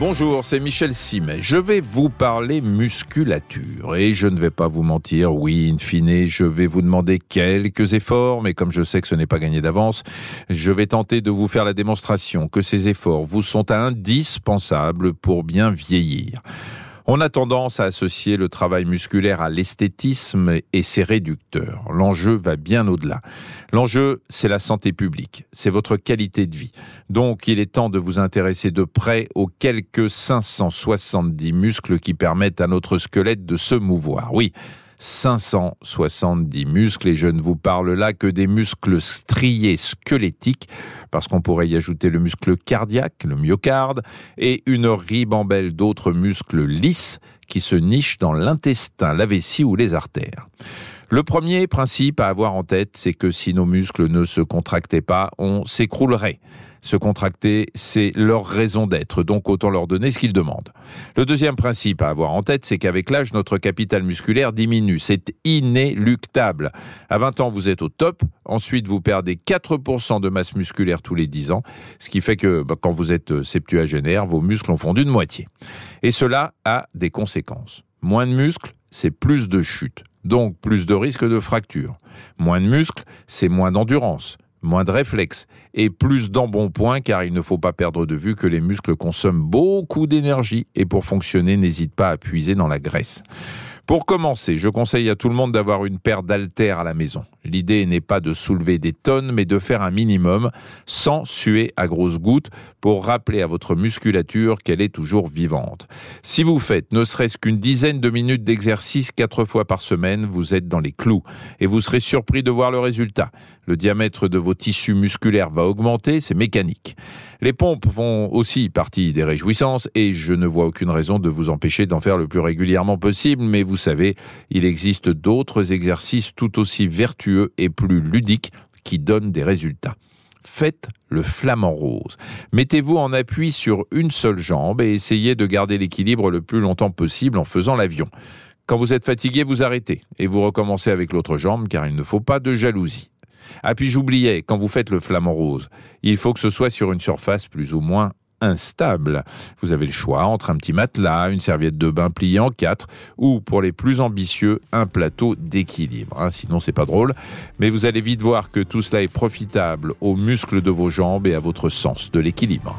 Bonjour, c'est Michel Simet. Je vais vous parler musculature. Et je ne vais pas vous mentir, oui, in fine, je vais vous demander quelques efforts, mais comme je sais que ce n'est pas gagné d'avance, je vais tenter de vous faire la démonstration que ces efforts vous sont indispensables pour bien vieillir. On a tendance à associer le travail musculaire à l'esthétisme et c'est réducteur. L'enjeu va bien au-delà. L'enjeu, c'est la santé publique, c'est votre qualité de vie. Donc, il est temps de vous intéresser de près aux quelques 570 muscles qui permettent à notre squelette de se mouvoir. Oui, 570 muscles et je ne vous parle là que des muscles striés squelettiques parce qu'on pourrait y ajouter le muscle cardiaque, le myocarde et une ribambelle d'autres muscles lisses qui se nichent dans l'intestin, la vessie ou les artères. Le premier principe à avoir en tête, c'est que si nos muscles ne se contractaient pas, on s'écroulerait se contracter, c'est leur raison d'être, donc autant leur donner ce qu'ils demandent. Le deuxième principe à avoir en tête, c'est qu'avec l'âge, notre capital musculaire diminue. C'est inéluctable. À 20 ans, vous êtes au top. Ensuite, vous perdez 4% de masse musculaire tous les 10 ans, ce qui fait que bah, quand vous êtes septuagénaire, vos muscles ont fondu de moitié. Et cela a des conséquences. Moins de muscles, c'est plus de chute, donc plus de risque de fracture. Moins de muscles, c'est moins d'endurance, moins de réflexes et plus d'embonpoint car il ne faut pas perdre de vue que les muscles consomment beaucoup d'énergie et pour fonctionner n'hésite pas à puiser dans la graisse. Pour commencer, je conseille à tout le monde d'avoir une paire d'haltères à la maison. L'idée n'est pas de soulever des tonnes, mais de faire un minimum sans suer à grosses gouttes pour rappeler à votre musculature qu'elle est toujours vivante. Si vous faites ne serait-ce qu'une dizaine de minutes d'exercice quatre fois par semaine, vous êtes dans les clous et vous serez surpris de voir le résultat. Le diamètre de vos tissus musculaires va augmenter, c'est mécanique. Les pompes font aussi partie des réjouissances et je ne vois aucune raison de vous empêcher d'en faire le plus régulièrement possible, mais vous savez, il existe d'autres exercices tout aussi vertueux et plus ludiques qui donnent des résultats. Faites le flamant rose. Mettez-vous en appui sur une seule jambe et essayez de garder l'équilibre le plus longtemps possible en faisant l'avion. Quand vous êtes fatigué, vous arrêtez et vous recommencez avec l'autre jambe car il ne faut pas de jalousie. Ah puis j'oubliais, quand vous faites le flamant rose, il faut que ce soit sur une surface plus ou moins instable. Vous avez le choix entre un petit matelas, une serviette de bain pliée en quatre, ou pour les plus ambitieux, un plateau d'équilibre. Hein, sinon, c'est pas drôle. Mais vous allez vite voir que tout cela est profitable aux muscles de vos jambes et à votre sens de l'équilibre.